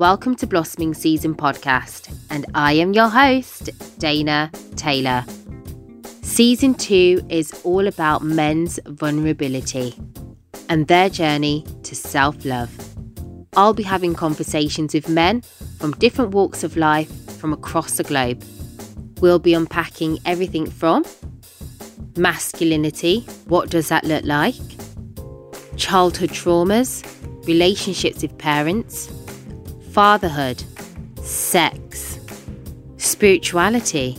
Welcome to Blossoming Season Podcast, and I am your host, Dana Taylor. Season 2 is all about men's vulnerability and their journey to self love. I'll be having conversations with men from different walks of life from across the globe. We'll be unpacking everything from masculinity, what does that look like? Childhood traumas, relationships with parents, fatherhood, sex, spirituality,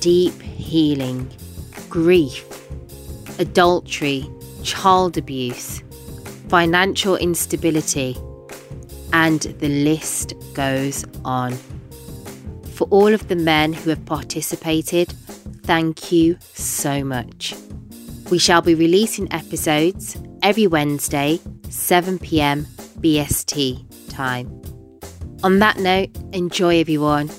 deep healing, grief, adultery, child abuse, financial instability, and the list goes on. For all of the men who have participated, thank you so much. We shall be releasing episodes every Wednesday, 7 pm BST time. On that note, enjoy everyone.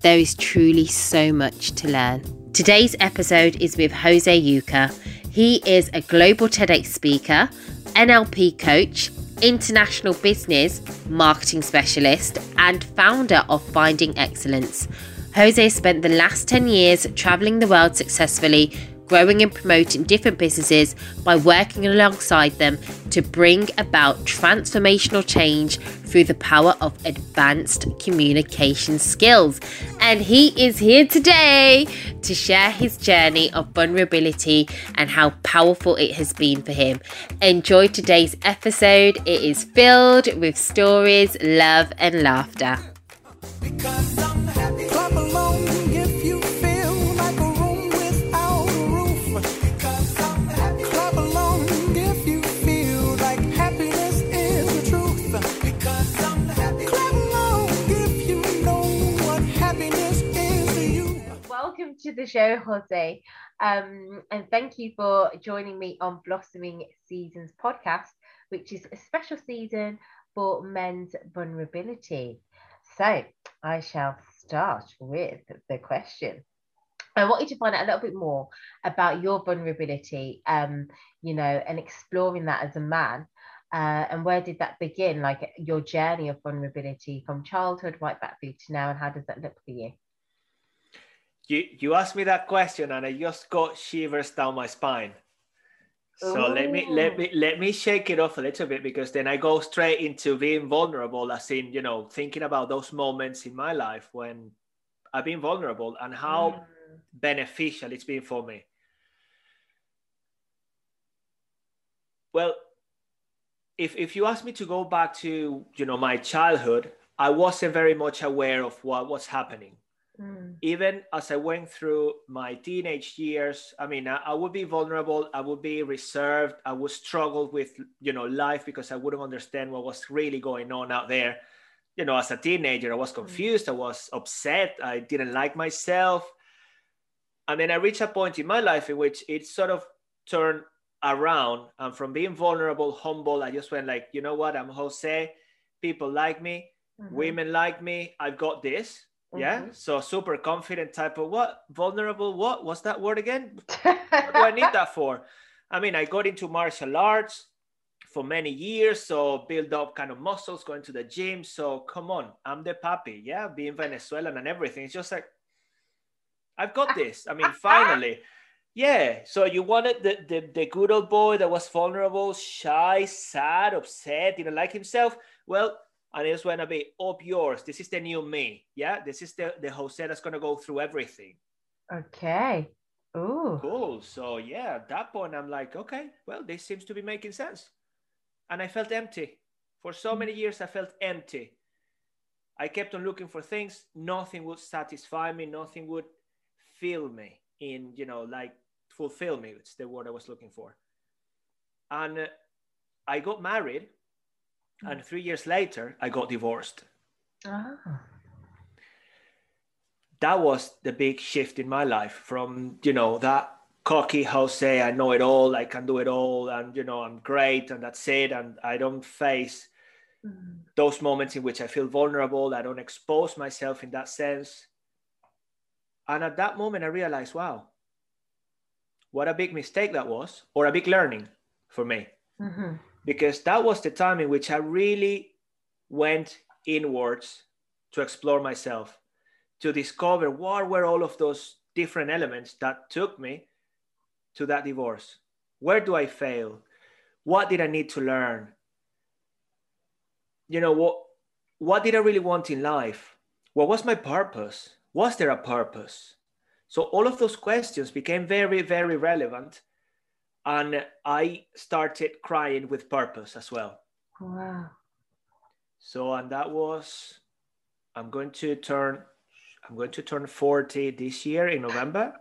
There is truly so much to learn. Today's episode is with Jose Yuca. He is a global TEDx speaker, NLP coach, international business marketing specialist, and founder of Finding Excellence. Jose spent the last 10 years traveling the world successfully growing and promoting different businesses by working alongside them to bring about transformational change through the power of advanced communication skills. And he is here today to share his journey of vulnerability and how powerful it has been for him. Enjoy today's episode, it is filled with stories, love, and laughter. To the show, Jose. Um, and thank you for joining me on Blossoming Seasons podcast, which is a special season for men's vulnerability. So I shall start with the question. I want you to find out a little bit more about your vulnerability, um, you know, and exploring that as a man. Uh, and where did that begin? Like your journey of vulnerability from childhood right back through to now, and how does that look for you? You you asked me that question and I just got shivers down my spine. So Ooh. let me let me let me shake it off a little bit because then I go straight into being vulnerable, as in you know thinking about those moments in my life when I've been vulnerable and how mm. beneficial it's been for me. Well, if if you ask me to go back to you know my childhood, I wasn't very much aware of what was happening Mm. Even as I went through my teenage years, I mean, I, I, would be vulnerable, I would be reserved, I would struggle with, you know, life because I wouldn't understand what was really going on out there. You know, as a teenager, I was mm. confused, mm. I was upset, I didn't like myself. And then I reached a point in my life in which it sort of turned around. And from being vulnerable, humble, I just went like, you know what, I'm Jose, people like me, mm-hmm. women like me, I've got this Mm-hmm. Yeah. So super confident type of what? Vulnerable what? What's that word again? what do I need that for? I mean, I got into martial arts for many years, so build up kind of muscles, going to the gym. So come on, I'm the puppy. yeah, being Venezuelan and everything. It's just like I've got this. I mean, finally. Yeah. So you wanted the, the, the good old boy that was vulnerable, shy, sad, upset, didn't like himself. Well, and it's going to be up yours. This is the new me. Yeah, this is the the Jose that's going to go through everything. Okay. Ooh. Cool. So yeah, at that point, I'm like, okay, well, this seems to be making sense, and I felt empty for so many years. I felt empty. I kept on looking for things. Nothing would satisfy me. Nothing would fill me in, you know, like fulfill me. It's the word I was looking for. And uh, I got married and three years later, I got divorced. Ah. That was the big shift in my life from, you know, that cocky Jose, I know it all, I can do it all, and, you know, I'm great, and that's it. And I don't face mm. those moments in which I feel vulnerable. I don't expose myself in that sense. And at that moment, I realized, wow, what a big mistake that was, or a big learning for me. Mm-hmm because that was the time in which I really went inwards to explore myself, to discover what were all of those different elements that took me to that divorce. Where do I fail? What did I need to learn? You know, what, what did I really want in life? What was my purpose? Was there a purpose? So all of those questions became very, very relevant. And I started crying with purpose as well. Wow. So, and that was, I'm going to turn, I'm going to turn 40 this year in November.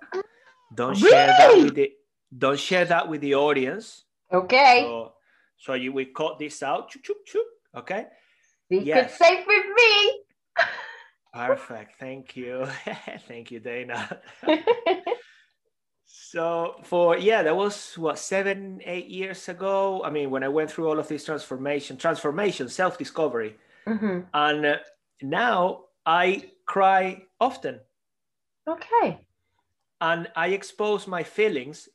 Don't really? share that with the, don't share that with the audience. Okay. So, so you, we cut this out. Choop, choop, choop. Okay. You yes. could safe with me. Perfect. Thank you. Thank you, Dana. so for yeah, that was what seven, eight years ago. I mean, when I went through all of this transformation, transformation, self-discovery, mm-hmm. and uh, now I cry often. Okay. And I expose my feelings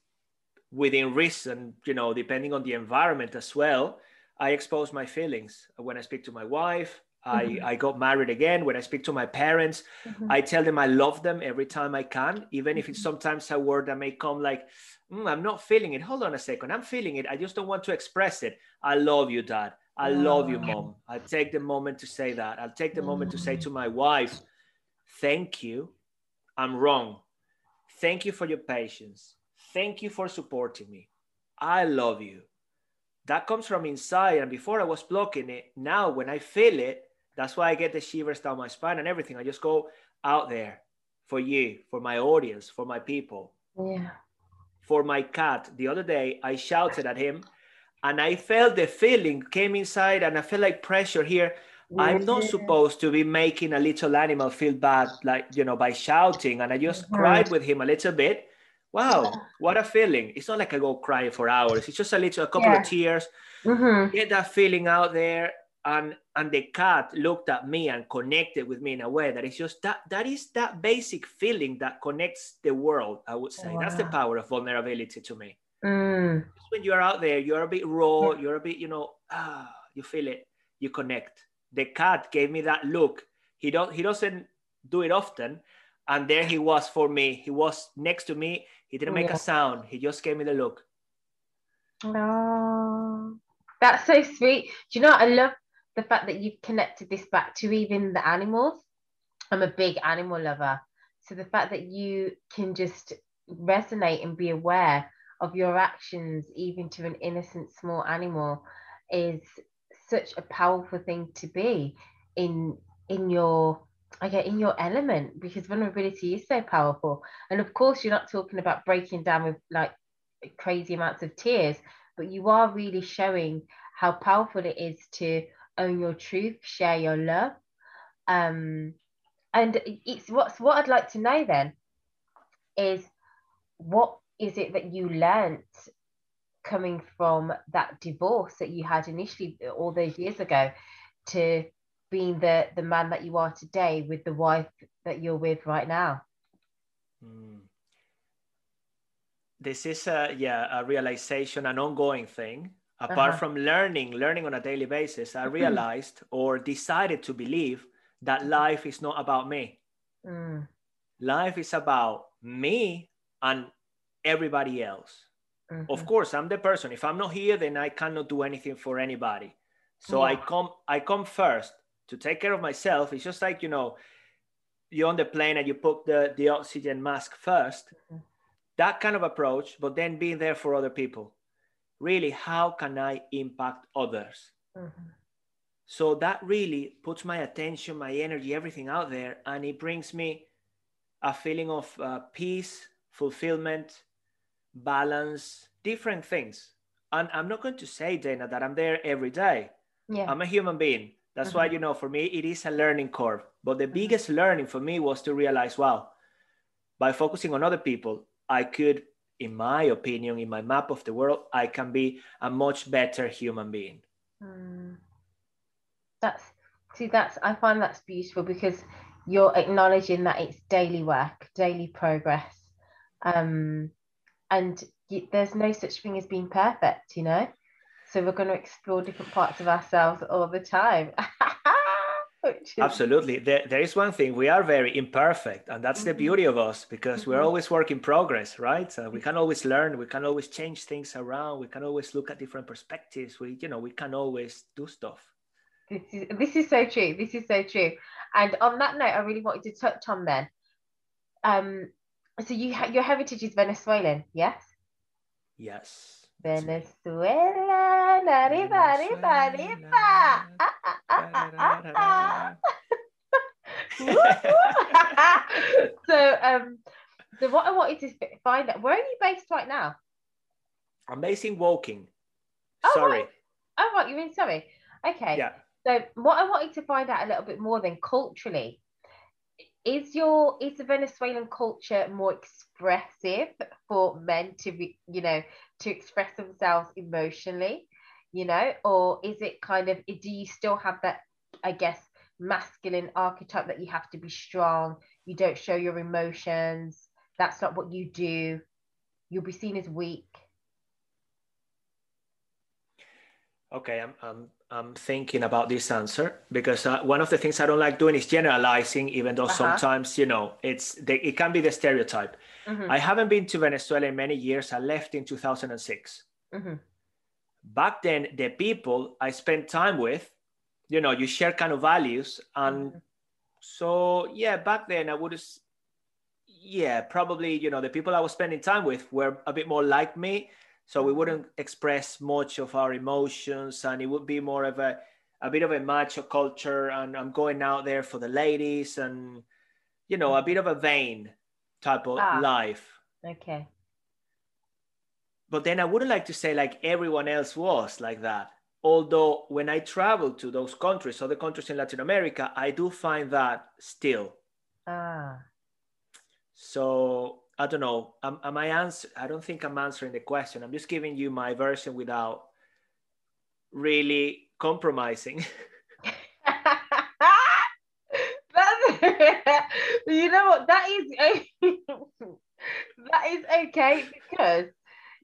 within reason, you know, depending on the environment as well. I expose my feelings when I speak to my wife, Mm-hmm. I, I got married again. When I speak to my parents, mm-hmm. I tell them I love them every time I can, even if it's mm-hmm. sometimes a word that may come like, mm, I'm not feeling it. Hold on a second. I'm feeling it. I just don't want to express it. I love you, dad. I love you, mom. I take the moment to say that. I'll take the moment to say to my wife, thank you. I'm wrong. Thank you for your patience. Thank you for supporting me. I love you. That comes from inside. And before I was blocking it, now when I feel it, that's why I get the shivers down my spine and everything. I just go out there for you, for my audience, for my people. Yeah. For my cat. The other day, I shouted at him and I felt the feeling came inside and I felt like pressure here. I'm not supposed to be making a little animal feel bad, like, you know, by shouting. And I just mm-hmm. cried with him a little bit. Wow, what a feeling. It's not like I go crying for hours. It's just a little, a couple yeah. of tears. Mm-hmm. Get that feeling out there and and the cat looked at me and connected with me in a way that is just that that is that basic feeling that connects the world i would say. Wow. that's the power of vulnerability to me. Mm. when you're out there you're a bit raw you're a bit you know ah you feel it you connect. The cat gave me that look. He don't he doesn't do it often and there he was for me. He was next to me. He didn't make yeah. a sound. He just gave me the look. Oh that's so sweet. Do you know i love the fact that you've connected this back to even the animals. I'm a big animal lover. So the fact that you can just resonate and be aware of your actions, even to an innocent small animal, is such a powerful thing to be in in your I get in your element because vulnerability is so powerful. And of course, you're not talking about breaking down with like crazy amounts of tears, but you are really showing how powerful it is to own your truth, share your love. Um, and it's what's what I'd like to know then is what is it that you learnt coming from that divorce that you had initially all those years ago to being the the man that you are today with the wife that you're with right now mm. this is a yeah a realization an ongoing thing apart uh-huh. from learning learning on a daily basis i realized or decided to believe that life is not about me mm. life is about me and everybody else mm-hmm. of course i'm the person if i'm not here then i cannot do anything for anybody so yeah. i come i come first to take care of myself it's just like you know you're on the plane and you put the the oxygen mask 1st mm-hmm. that kind of approach but then being there for other people really how can I impact others? Mm-hmm. So that really puts my attention, my energy, everything out there, and it brings me a feeling of uh, peace, fulfillment, balance, different things. And I'm not going to say, Dana, that I'm there every day. Yeah. I'm a human being. That's mm-hmm. why, you know, for me, it is a learning curve. But the mm-hmm. biggest learning for me was to realize, wow, by focusing on other people, I could in my opinion, in my map of the world, I can be a much better human being. Mm. That's see, that's I find that's beautiful because you're acknowledging that it's daily work, daily progress, um, and there's no such thing as being perfect, you know. So we're going to explore different parts of ourselves all the time. Absolutely. There, there is one thing we are very imperfect, and that's mm-hmm. the beauty of us because mm-hmm. we're always work in progress, right? So we can always learn, we can always change things around, we can always look at different perspectives. We, you know, we can always do stuff. This is this is so true. This is so true. And on that note, I really wanted to touch on then. Um, so you ha- your heritage is Venezuelan, yes? Yes. Venezuela, arriba, arriba, arriba. Ah, ah, ah, so, um, so what I wanted to find out, where are you based right now? I'm based in Woking. Oh, Sorry. Right. Oh, right, you're in Surrey. Okay. Yeah. So, what I wanted to find out a little bit more than culturally, is your is the Venezuelan culture more expressive for men to be, you know, to express themselves emotionally, you know, or is it kind of do you still have that, I guess, masculine archetype that you have to be strong, you don't show your emotions, that's not what you do, you'll be seen as weak. Okay, I'm, I'm, I'm thinking about this answer because uh, one of the things I don't like doing is generalizing, even though uh-huh. sometimes, you know, it's the, it can be the stereotype. Mm-hmm. I haven't been to Venezuela in many years. I left in 2006. Mm-hmm. Back then, the people I spent time with, you know, you share kind of values. And mm-hmm. so, yeah, back then I would, yeah, probably, you know, the people I was spending time with were a bit more like me. So we mm-hmm. wouldn't express much of our emotions and it would be more of a, a bit of a macho culture. And I'm going out there for the ladies and, you know, a bit of a vain type of ah, life. Okay. But then I wouldn't like to say like everyone else was like that. Although when I travel to those countries, other countries in Latin America, I do find that still. Ah. So I don't know. Am, am I answer? I don't think I'm answering the question. I'm just giving you my version without really compromising. you know what? That is that is okay because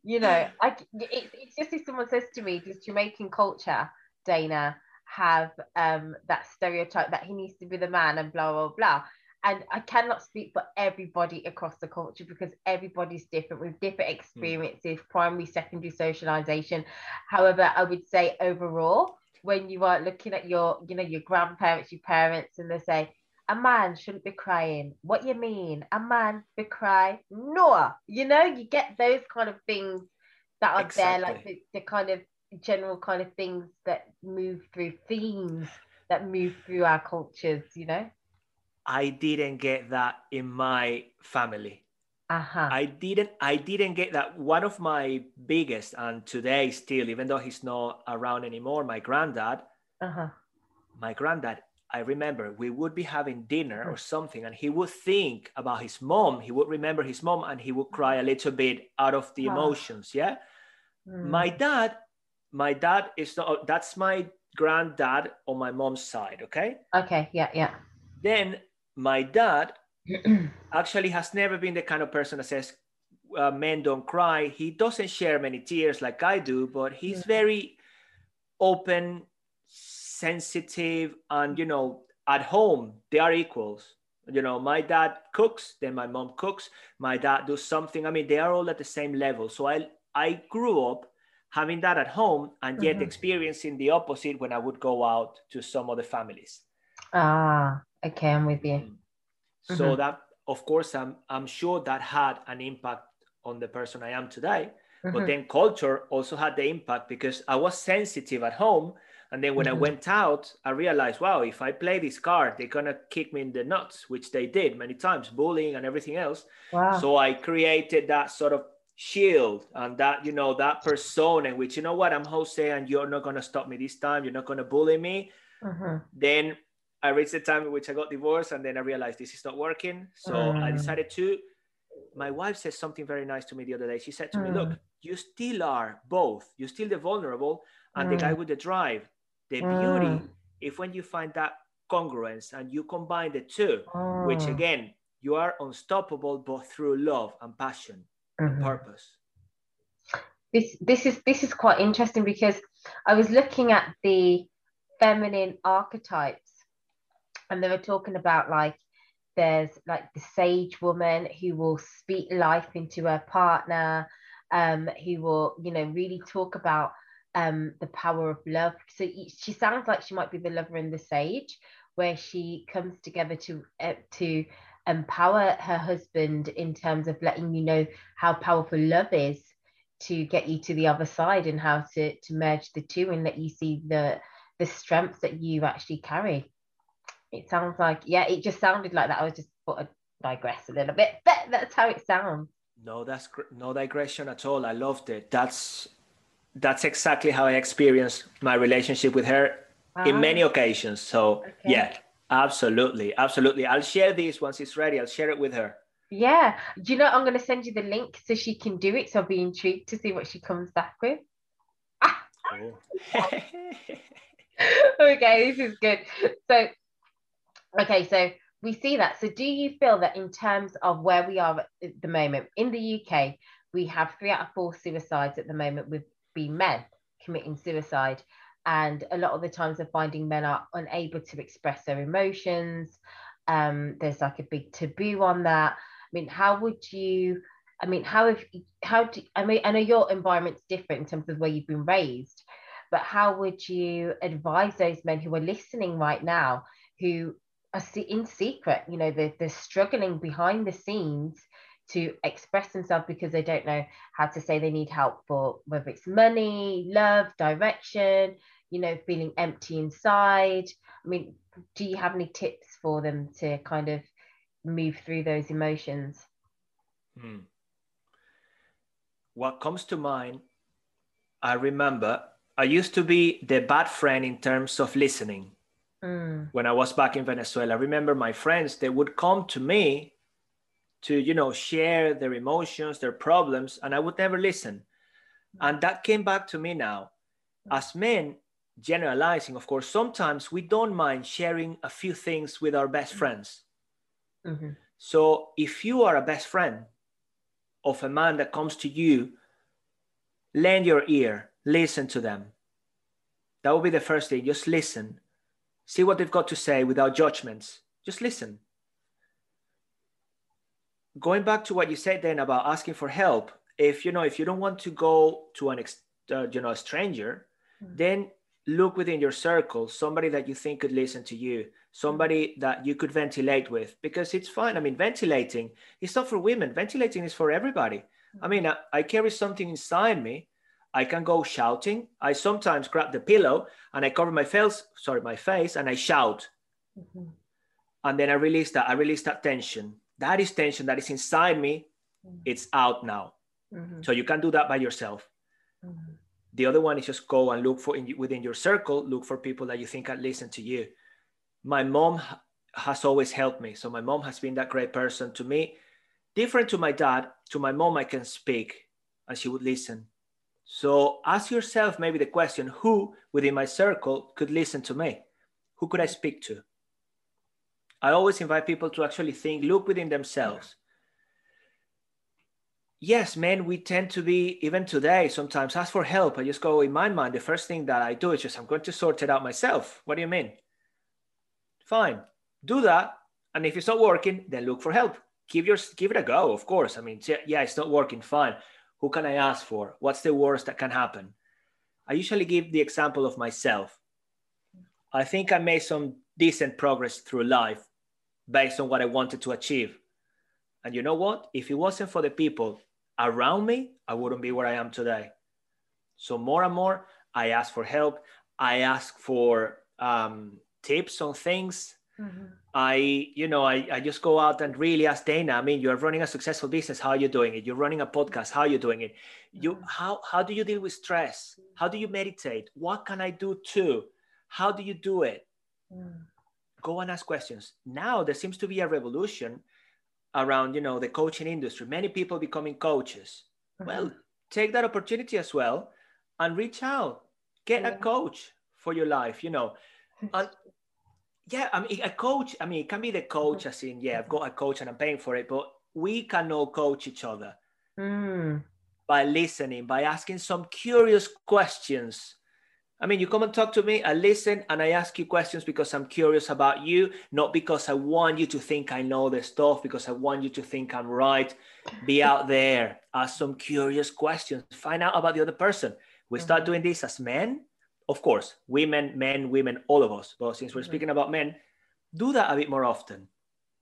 you know, I it, it's just if someone says to me, "Does Jamaican culture, Dana, have um that stereotype that he needs to be the man and blah blah blah?" And I cannot speak for everybody across the culture because everybody's different with different hmm. experiences, mm. primary, secondary socialization. However, I would say overall, when you are looking at your, you know, your grandparents, your parents, and they say, a man shouldn't be crying. What you mean? A man be cry? No. You know, you get those kind of things that are exactly. there, like the, the kind of general kind of things that move through themes that move through our cultures, you know? I didn't get that in my family. Uh-huh. I didn't I didn't get that. One of my biggest and today still, even though he's not around anymore, my granddad, uh-huh. my granddad I remember we would be having dinner or something, and he would think about his mom. He would remember his mom, and he would cry a little bit out of the emotions. Yeah. Mm. My dad, my dad is not. That's my granddad on my mom's side. Okay. Okay. Yeah. Yeah. Then my dad actually has never been the kind of person that says uh, men don't cry. He doesn't share many tears like I do, but he's yeah. very open sensitive and you know at home they are equals. You know my dad cooks then my mom cooks my dad does something. I mean they are all at the same level. So i i grew up having that at home and yet mm-hmm. experiencing the opposite when i would go out to some other families. Ah okay i'm with you. Mm-hmm. so that of course i'm i'm sure that had an impact on the person i am today. Mm-hmm. but then culture also had the impact because i was sensitive at home and then when mm-hmm. I went out, I realized, wow, if I play this card, they're gonna kick me in the nuts, which they did many times, bullying and everything else. Wow. So I created that sort of shield and that, you know, that persona, which you know what, I'm Jose, and you're not gonna stop me this time. You're not gonna bully me. Mm-hmm. Then I reached the time in which I got divorced, and then I realized this is not working. So mm. I decided to. My wife said something very nice to me the other day. She said to mm. me, "Look, you still are both. You're still the vulnerable and mm. the guy with the drive the beauty mm. if when you find that congruence and you combine the two which again you are unstoppable both through love and passion mm-hmm. and purpose this this is this is quite interesting because i was looking at the feminine archetypes and they were talking about like there's like the sage woman who will speak life into her partner um who will you know really talk about um the power of love. So she sounds like she might be the lover and the sage where she comes together to uh, to empower her husband in terms of letting you know how powerful love is to get you to the other side and how to to merge the two and let you see the the strengths that you actually carry. It sounds like yeah it just sounded like that. I was just thought i'd digress a little bit but that's how it sounds. No that's no digression at all. I loved it. That's that's exactly how i experienced my relationship with her in ah. many occasions. So okay. yeah absolutely absolutely. I'll share this once it's ready. I'll share it with her. Yeah. Do you know i'm going to send you the link so she can do it. So i'll be intrigued to see what she comes back with. Ah. okay this is good. So Okay, so we see that. So, do you feel that in terms of where we are at the moment? In the UK, we have three out of four suicides at the moment with being men committing suicide, and a lot of the times they're finding men are unable to express their emotions. Um, there's like a big taboo on that. I mean, how would you? I mean, how if how do I mean? I know your environment's different in terms of where you've been raised, but how would you advise those men who are listening right now who are in secret you know they're, they're struggling behind the scenes to express themselves because they don't know how to say they need help for whether it's money love direction you know feeling empty inside i mean do you have any tips for them to kind of move through those emotions hmm. what comes to mind i remember i used to be the bad friend in terms of listening Mm. When I was back in Venezuela, I remember my friends, they would come to me to, you know, share their emotions, their problems, and I would never listen. And that came back to me now. As men, generalizing, of course, sometimes we don't mind sharing a few things with our best friends. Mm-hmm. So if you are a best friend of a man that comes to you, lend your ear, listen to them. That would be the first thing. Just listen See what they've got to say without judgments. Just listen. Going back to what you said then about asking for help, if you know if you don't want to go to an ex, uh, you know a stranger, mm-hmm. then look within your circle somebody that you think could listen to you somebody that you could ventilate with because it's fine i mean ventilating is not for women ventilating is for everybody i mean I, I, carry something inside me I can go shouting. I sometimes grab the pillow and I cover my face, sorry, my face, and I shout. Mm-hmm. And then I release that. I release that tension. That is tension that is inside me. Mm-hmm. It's out now. Mm-hmm. So you can do that by yourself. Mm-hmm. The other one is just go and look for in, within your circle. Look for people that you think can listen to you. My mom has always helped me. So my mom has been that great person to me. Different to my dad. To my mom, I can speak, and she would listen so ask yourself maybe the question who within my circle could listen to me? Who could I speak to? I always invite people to actually think, look within themselves. Yes, men, we tend to be, even today, sometimes ask for help. I just go, in my mind, the first thing that I do is just, I'm going to sort it out myself. What do you mean? Fine, do that. And if it's not working, then look for help. Give, your, give it a go, of course. I mean, yeah, it's not working, fine who can I ask for? What's the worst that can happen? I usually give the example of myself. I think I made some decent progress through life based on what I wanted to achieve. And you know what? If it wasn't for the people around me, I wouldn't be where I am today. So, more and more, I ask for help. I ask for um, tips on things Mm-hmm. I, you know, I, I just go out and really ask Dana. I mean, you're running a successful business. How are you doing it? You're running a podcast. How are you doing it? You, mm-hmm. how, how do you deal with stress? How do you meditate? What can I do too? How do you do it? Mm. Go and ask questions. Now there seems to be a revolution around, you know, the coaching industry. Many people becoming coaches. Mm-hmm. Well, take that opportunity as well and reach out. Get yeah. a coach for your life, you know. And yeah, I mean, a coach, I mean, it can be the coach as in, yeah, I've got a coach and I'm paying for it, but we can all coach each other mm. by listening, by asking some curious questions I mean, you come and talk to me, I listen, and I ask you questions because I'm curious about you, not because I want you to think I know the stuff, because I want you to think I'm right. Be out there, ask some curious questions, find out about the other person. We start mm-hmm. doing this as men, of course, women, men, women, all of us. But since we're mm-hmm. speaking about men, do that a bit more often.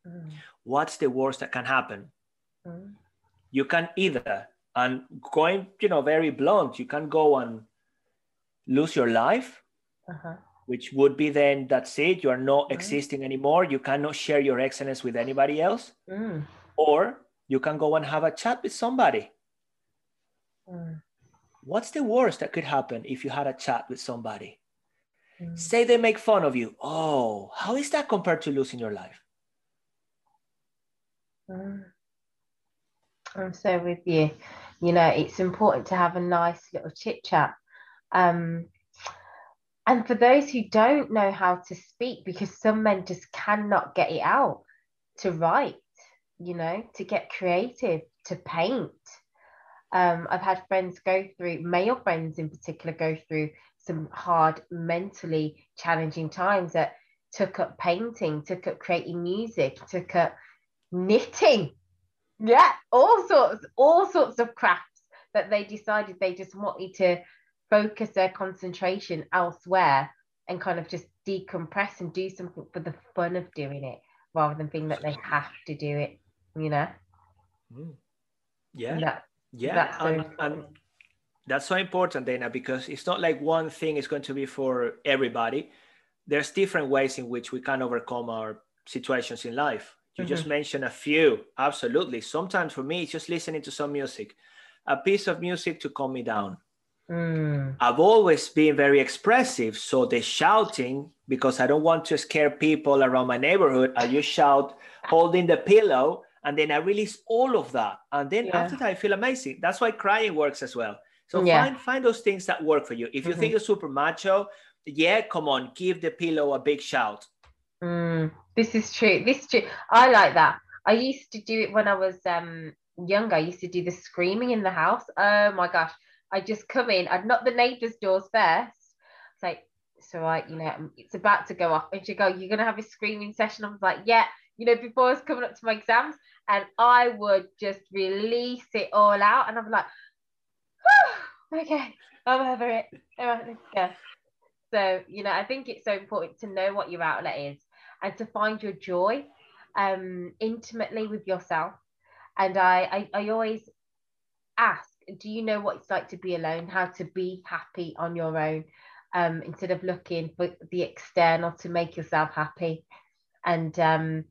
Mm. What's the worst that can happen? Mm. You can either, and going, you know, very blunt, you can go and lose your life, uh-huh. which would be then that's it. You are not mm. existing anymore. You cannot share your excellence with anybody else. Mm. Or you can go and have a chat with somebody. Mm. What's the worst that could happen if you had a chat with somebody? Mm. Say they make fun of you. Oh, how is that compared to losing your life? Mm. I'm so with you. You know, it's important to have a nice little chit chat um, and for those who don't know how to speak, because some men just cannot get it out to write, you know, to get creative, to paint. Um, I've had friends go through, male friends in particular, go through some hard, mentally challenging times that took up painting, took up creating music, took up knitting. Yeah, all sorts, all sorts of crafts that they decided they just wanted to focus their concentration elsewhere and kind of just decompress and do something for the fun of doing it rather than being that they have to do it, you know? Mm. Yeah. That, yeah. That's so and, and, that's so important, Dana, because it's not like one thing is going to be for everybody. There's different ways in which we can overcome our situations in life. You mm-hmm. just mentioned a few. Absolutely. Sometimes for me, it's just listening to some music, a piece of music to calm me down Mm. I've always been very expressive. So the shouting, because I don't want to scare people around my neighborhood, I just shout holding the pillow and then I release all of that. And then yeah. after that, I feel amazing. That's why crying works as well. So yeah. find find those things that work for you. If you mm-hmm. think you're super macho, yeah, come on, give the pillow a big shout. Mm, this is true. This is true. I like that. I used to do it when I was um younger. I used to do the screaming in the house. Oh my gosh. I just come in, I'd knock the neighbours' doors first. It's like, it's all right, you know, it's about to go off. And she go, You're gonna have a screaming session. I was like, Yeah, you know, before I was coming up to my exams, and I would just release it all out. And I'm like, okay, I'm over it. All right, let's go. So, you know, I think it's so important to know what your outlet is and to find your joy um intimately with yourself. And I, I, I always ask do you know what it's like to be alone? How to be happy on your own um, instead of looking for the external to make yourself happy? And um,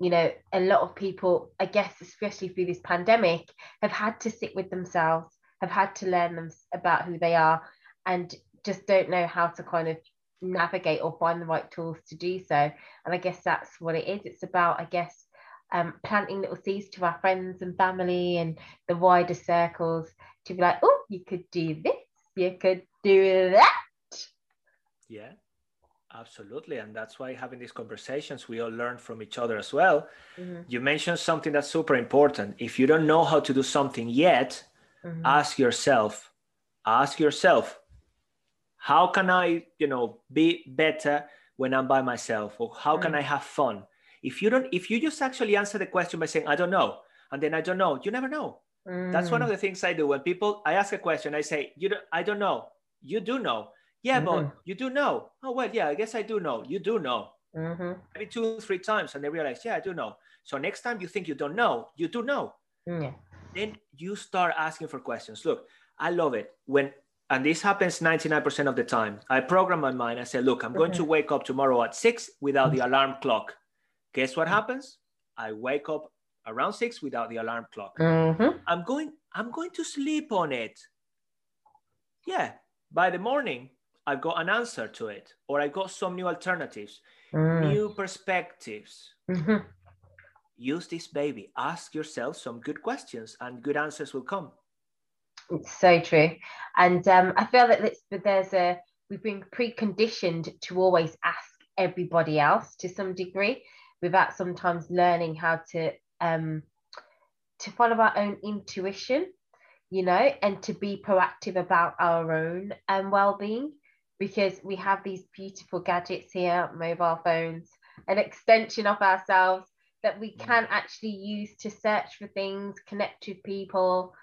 you know a lot of people i guess especially through this pandemic have had to sit with themselves have had to learn them about who they are and just don't know how to kind of navigate or find the right tools to do so. And i guess that's what it is. It's about i guess um, planting little seeds to our friends and family and the wider circles to be like, oh, you could do this, you could do that. Yeah, absolutely. And that's why having these conversations, we all learn from each other as well. Mm-hmm. You mentioned something that's super important. If you don't know how to do something yet, mm-hmm. ask yourself, ask yourself, how can I, you know, be better when I'm by myself? Or how mm-hmm. can I have fun? If you don't if you just actually answer the question by saying i don't know and then i don't know you never know. Mm. that's one of mm. the things i do. When people i ask a question i say you don't i don't know. You do know. Yeah mm-hmm. but you do know. Oh well yeah i guess i do know. You do know. Mm-hmm. maybe two three times and they realize yeah i do know. So next time you think you don't know you do know. Mm. then you start asking for questions. Look i love it. When and this happens 99% of the time. I program my mind. I say look i'm going mm-hmm. to wake up tomorrow at six without the alarm clock Guess what happens? I wake up around six without the alarm clock. Mm-hmm. I'm going. I'm going to sleep on it. Yeah. By the morning, I've got an answer to it, or I got some new alternatives, mm. new perspectives. Mm-hmm. Use this baby. Ask yourself some good questions, and good answers will come. It's so true, and um, I feel that there's a we've been preconditioned to always ask everybody else to some degree without sometimes learning how to um, to follow our own intuition, you know, and to be proactive about our own um, well-being. because we have these beautiful gadgets here, mobile phones, an extension of ourselves that we can actually use to search for things, connect with people,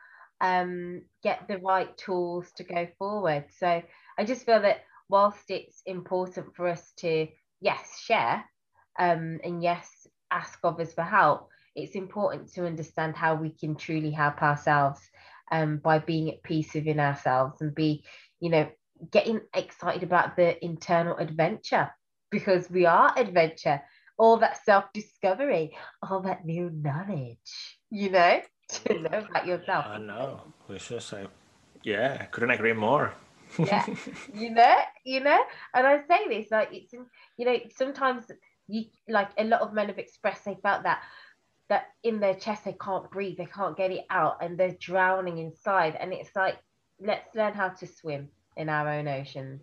um, get the right tools to go forward. So I just feel that whilst it's important for us to, yes, share um, and yes, ask others for help, it's important to understand how we can truly help ourselves um, by being at peace within ourselves and be, you know, getting excited about the internal adventure because we are adventure, all that self discovery, all that new knowledge, you know, to know about yourself. I know. We should say, yeah, I couldn't agree more. yeah, you know, you know, and I say this like it's, you know, sometimes you like a lot of men have expressed they felt that that in their chest they can't breathe, they can't get it out, and they're drowning inside, and it's like let's learn how to swim in our own oceans.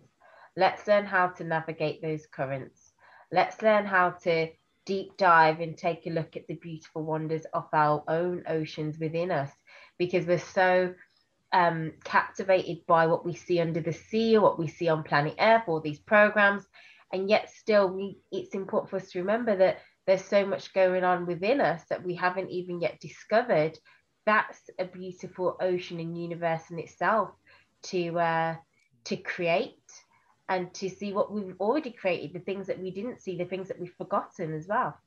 Let's learn how to navigate those currents. Let's learn how to deep dive and take a look at the beautiful wonders of our own oceans within us because we're so um, captivated by what we see under the sea or what we see on planet Earth, or these programs. And yet, still, we, it's important for us to remember that there's so much going on within us that we haven't even yet discovered. That's a beautiful ocean and universe in itself to uh, to create and to see what we've already created, the things that we didn't see, the things that we've forgotten as well.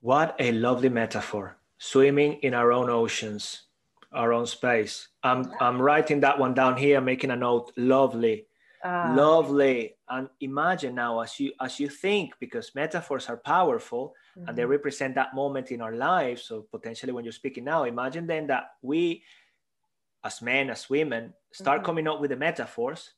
What a lovely metaphor. Swimming in our own oceans, our own space. I'm, I'm writing that one down here, making a note. Lovely. Uh, lovely. And imagine now as you as you think, because metaphors are powerful mm-hmm. and they mm-hmm. represent that moment in our lives. So potentially when you're speaking now, imagine then that we as men, as women, start mm-hmm. coming up with the metaphors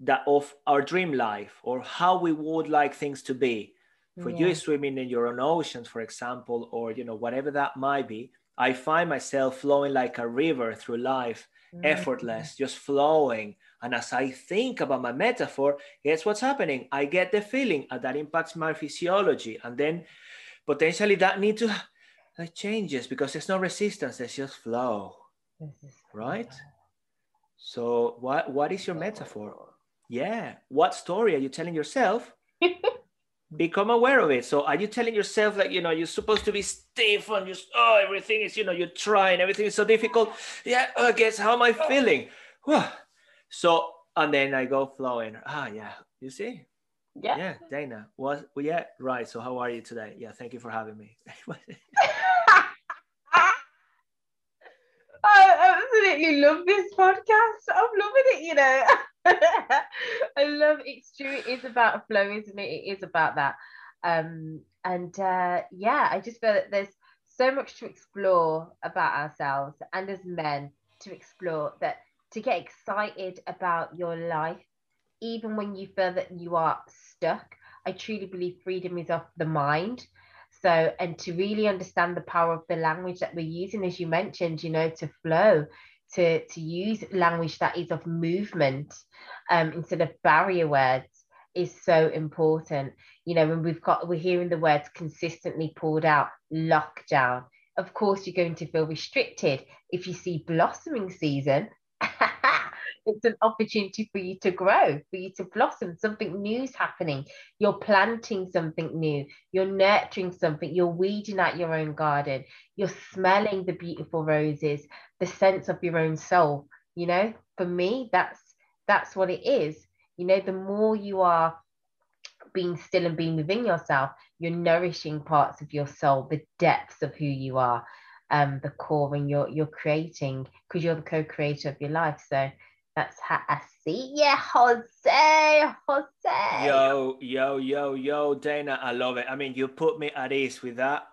that of our dream life or how we would like things to be. For yeah. you swimming in your own oceans, for example, or you know, whatever that might be, I find myself flowing like a river through life, mm-hmm. effortless, just flowing. And as I think about my metaphor, guess what's happening? I get the feeling and that impacts my physiology. And then potentially that need to that changes because there's no resistance, there's just flow mm-hmm. right? So what what is your metaphor? Yeah, what story are you telling yourself? Become aware of it. So are you telling yourself like you know you're supposed to be stiff and you oh everything is you know you're trying everything is so difficult? Yeah, I guess how am I oh. feeling? So and then I go flowing. Ah yeah, you see. Yeah. Yeah, Dana. What? well, yeah, right. So how are you today? Yeah, thank you for having me. I absolutely love this podcast. I'm loving it, you know. I love it's true. It is about flow, isn't it? It is about that. Um, and uh, yeah, I just feel that there's so much to explore about ourselves and as men to explore that to get excited about your life, even when you feel that you are stuck. I truly believe freedom is of the mind. So, and to really understand the power of the language that we're using, as you mentioned, you know, to flow, to, to use language that is of movement um, instead of barrier words is so important. You know, when we've got, we're hearing the words consistently pulled out, lockdown. Of course, you're going to feel restricted. If you see blossoming season, it's an opportunity for you to grow, for you to blossom. Something new is happening. You're planting something new. You're nurturing something. You're weeding out your own garden. You're smelling the beautiful roses, the sense of your own soul. You know, for me, that's that's what it is. You know, the more you are being still and being within yourself, you're nourishing parts of your soul, the depths of who you are, um, the core, and you're you're creating because you're the co-creator of your life. So that's how I see you, Jose. Jose. Yo, yo, yo, yo, Dana. I love it. I mean, you put me at ease with that.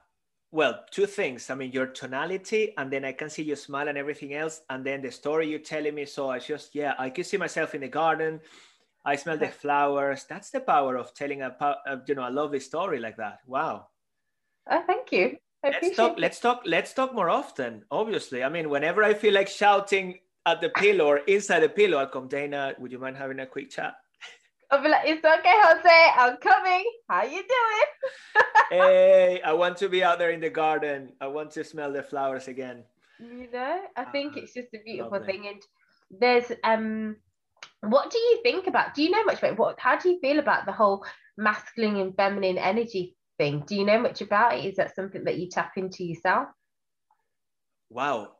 Well, two things. I mean, your tonality, and then I can see your smile and everything else. And then the story you're telling me. So I just, yeah, I can see myself in the garden. I smell the flowers. That's the power of telling a, a you know, a lovely story like that. Wow. Oh, thank you. let's talk. It. Let's talk. Let's talk more often. Obviously, I mean, whenever I feel like shouting at the pillow or inside the pillow, I'll come, Dana, would you mind having a quick chat? I'll be like, it's okay, Jose, I'm coming. How you doing? hey, I want to be out there in the garden. I want to smell the flowers again. You know, I think uh, it's just a beautiful lovely. thing. And there's um what do you think about? Do you know much about what? How do you feel about the whole masculine and feminine energy thing? Do you know much about it? Is that something that you tap into yourself? Wow,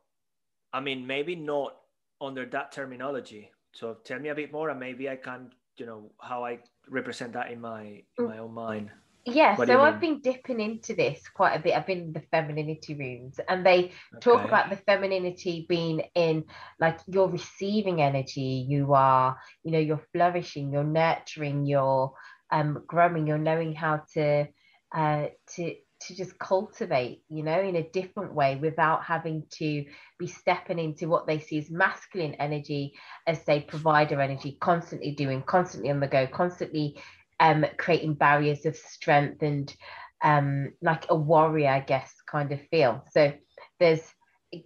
I mean, maybe not under that terminology. So tell me a bit more, and maybe I can, you know, how I represent that in my in my own mind. Yeah, what so I've been dipping into this quite a bit. I've been in the femininity rooms and they okay. talk about the femininity being in like you're receiving energy, you are, you know, you're flourishing, you're nurturing, you're um growing, you're knowing how to uh to to just cultivate, you know, in a different way without having to be stepping into what they see as masculine energy as say provider energy, constantly doing, constantly on the go, constantly um, creating barriers of strength and um, like a warrior, I guess, kind of feel. So there's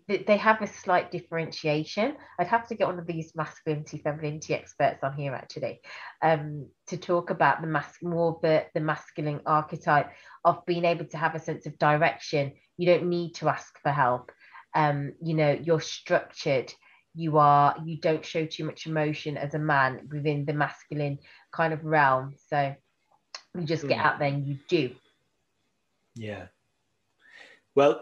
they have a slight differentiation. I'd have to get one of these masculinity, femininity experts on here actually um, to talk about the mas- more the, the masculine archetype of being able to have a sense of direction. You don't need to ask for help. Um, you know, you're structured you are you don't show too much emotion as a man within the masculine kind of realm so you just get hmm. out there and you do yeah well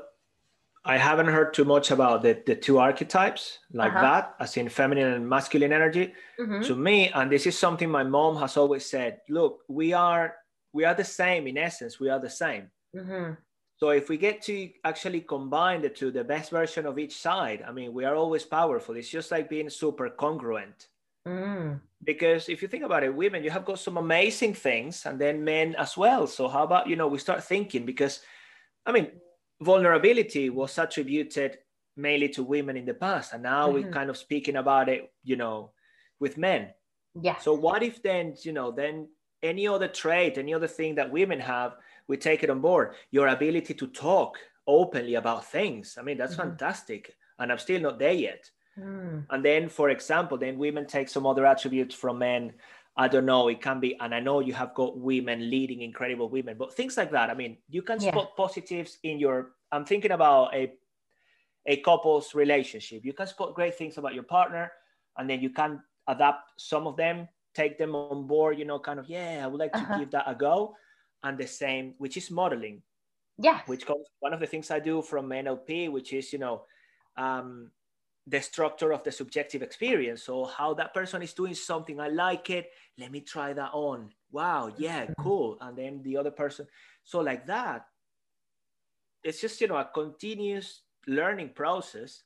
i haven't heard too much about the, the two archetypes like uh-huh. that as in feminine and masculine energy mm-hmm. to me and this is something my mom has always said look we are we are the same in essence we are the same mm-hmm. So if we get to actually combine the two, the best version of each side, I mean, we are always powerful. It's just like being super congruent. Mm. Because if you think about it, women, you have got some amazing things, and then men as well. So how about you know we start thinking because, I mean, vulnerability was attributed mainly to women in the past, and now mm-hmm. we're kind of speaking about it, you know, with men. Yeah. So what if then you know then any other trait, any other thing that women have we take it on board. Your ability to talk openly about things. I mean, that's mm-hmm. fantastic. And I'm still not there yet. Mm. And then, for example, then women take some other attributes from men. I don't know, it can be, and I know you have got women leading incredible women, but things like that. I mean, you can yeah. spot positives in your, I'm thinking about a, a couple's relationship. You can spot great things about your partner, and then you can adapt some of them, take them on board, you know, kind of, yeah, I would like to uh-huh. give that a go and the same, which is modeling. Yeah. Which comes one of the things I do from NLP, which is, you know, um, the structure of the subjective experience. So how that person is doing something, I like it. Let me try that on. Wow, yeah, mm-hmm. cool. And then the other person. So like that, it's just, you know, a continuous learning process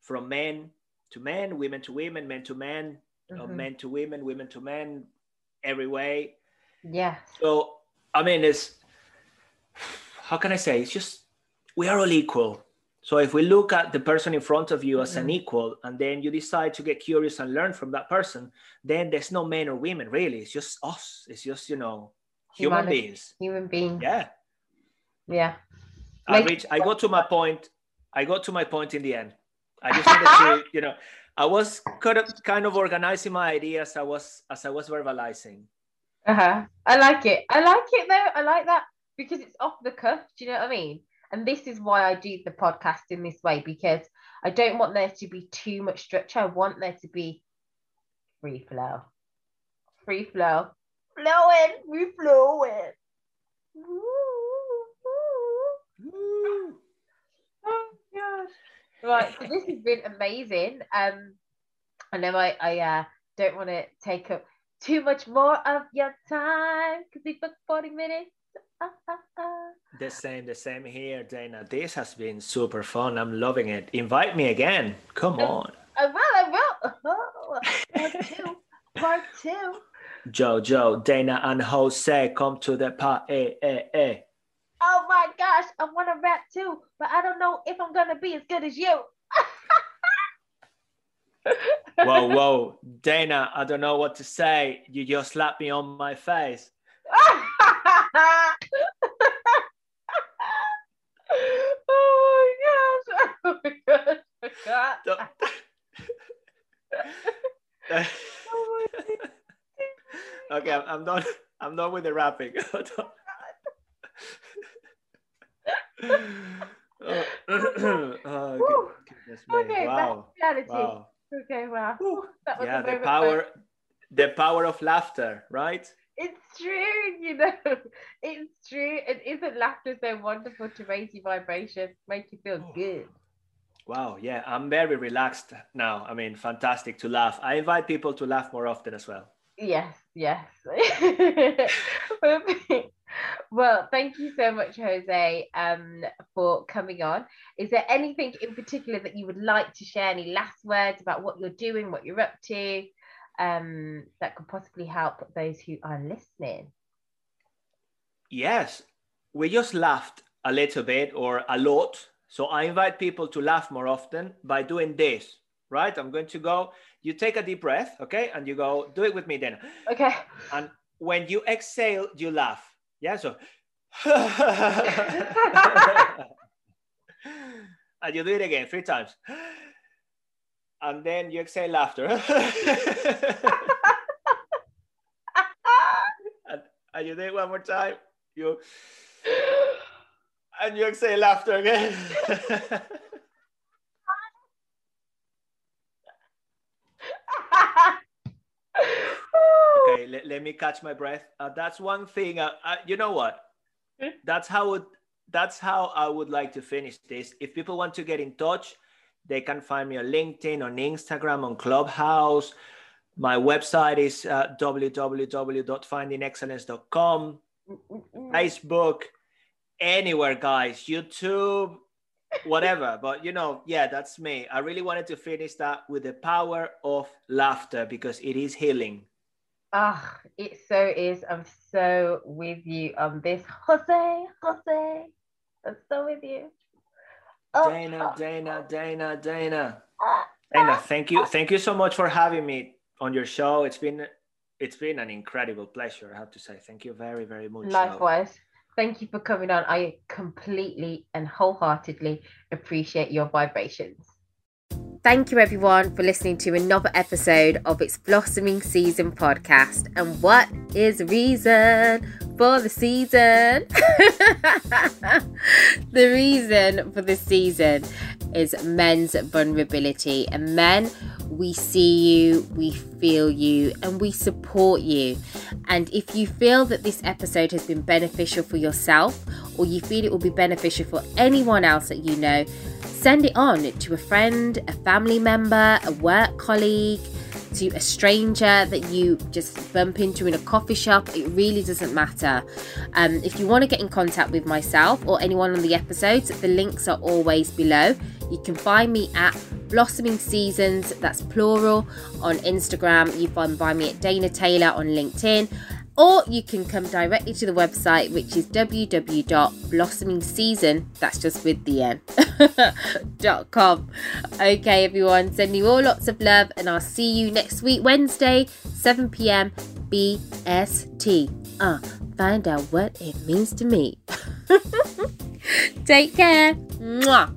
from men to men, women to women, men to men, mm-hmm. men to women, women to men, every way. Yeah. So I mean, it's how can I say? It's just we are all equal. So if we look at the person in front of you as mm-hmm. an equal, and then you decide to get curious and learn from that person, then there's no men or women really. It's just us. It's just you know human Humanity, beings. Human beings. Yeah. Yeah. I reach. I got to my point. I got to my point in the end. I just wanted to, you know, I was kind of kind of organizing my ideas. I was as I was verbalizing. Uh-huh. I like it. I like it though. I like that because it's off the cuff. Do you know what I mean? And this is why I do the podcast in this way because I don't want there to be too much structure. I want there to be free flow. Free flow. Flowing. We flowing. Oh gosh. Right. So this has been amazing. Um I know I, I uh, don't want to take up too much more of your time because we booked 40 minutes. The same, the same here, Dana. This has been super fun. I'm loving it. Invite me again. Come on. I will, I will. Oh, part two. Part two. Jojo, Dana, and Jose come to the party. Eh, eh, eh. Oh my gosh, I want to rap too, but I don't know if I'm going to be as good as you whoa, whoa, Dana, I don't know what to say. You just slapped me on my face. oh my gosh! Oh my gosh! oh my okay, I'm, I'm done. I'm done with the rapping. oh, oh. Okay, wow. Wow. Okay, wow. yeah, the power, the power of laughter, right? It's true, you know, it's true. And isn't laughter so wonderful to raise your vibration, make you feel good? Wow, yeah, I'm very relaxed now. I mean, fantastic to laugh. I invite people to laugh more often as well. Yes, yes. well, thank you so much, Jose, um, for coming on. Is there anything in particular that you would like to share? Any last words about what you're doing, what you're up to, um, that could possibly help those who are listening? Yes, we just laughed a little bit or a lot so I invite people to laugh more often by doing this, right? I'm going to go, you take a deep breath, okay? And you go, do it with me then. Okay. And when you exhale, you laugh. Yeah, so. and you do it again three times. And then you exhale laughter. and, and you do it one more time. You and you exhale laughter again. okay, let, let me catch my breath. Uh, that's one thing. Uh, uh, you know what? Hmm? That's how would that's how I would like to finish this. If people want to get in touch, they can find me on LinkedIn, on Instagram, on Clubhouse. My website is uh, www.findingexcellence.com. Facebook anywhere, guys. YouTube, whatever. but you know, yeah, that's me. I really wanted to finish that with the power of laughter because it is healing. Ah, oh, it so is. I'm so with you on this, Jose. Jose, I'm so with you. Oh. Dana, Dana, Dana, uh, Dana. Dana, thank you, uh. thank you so much for having me on your show. It's been, it's been an incredible pleasure. I have to say, thank you very, very much. Likewise. Thank you for coming on. I completely and wholeheartedly appreciate your vibrations. Thank you, everyone, for listening to another episode of its Blossoming Season podcast. And what is the reason for the season? the reason for the season is men's vulnerability. And men, we see you, we feel you, and we support you. And if you feel that this episode has been beneficial for yourself, or you feel it will be beneficial for anyone else that you know, Send it on to a friend, a family member, a work colleague, to a stranger that you just bump into in a coffee shop. It really doesn't matter. Um, if you want to get in contact with myself or anyone on the episodes, the links are always below. You can find me at Blossoming Seasons, that's plural, on Instagram. You can find me at Dana Taylor on LinkedIn or you can come directly to the website which is www.blossomingseason that's just with the n dot com. Okay everyone send you all lots of love and i'll see you next week wednesday 7 p.m bst uh find out what it means to me. Take care. Mwah.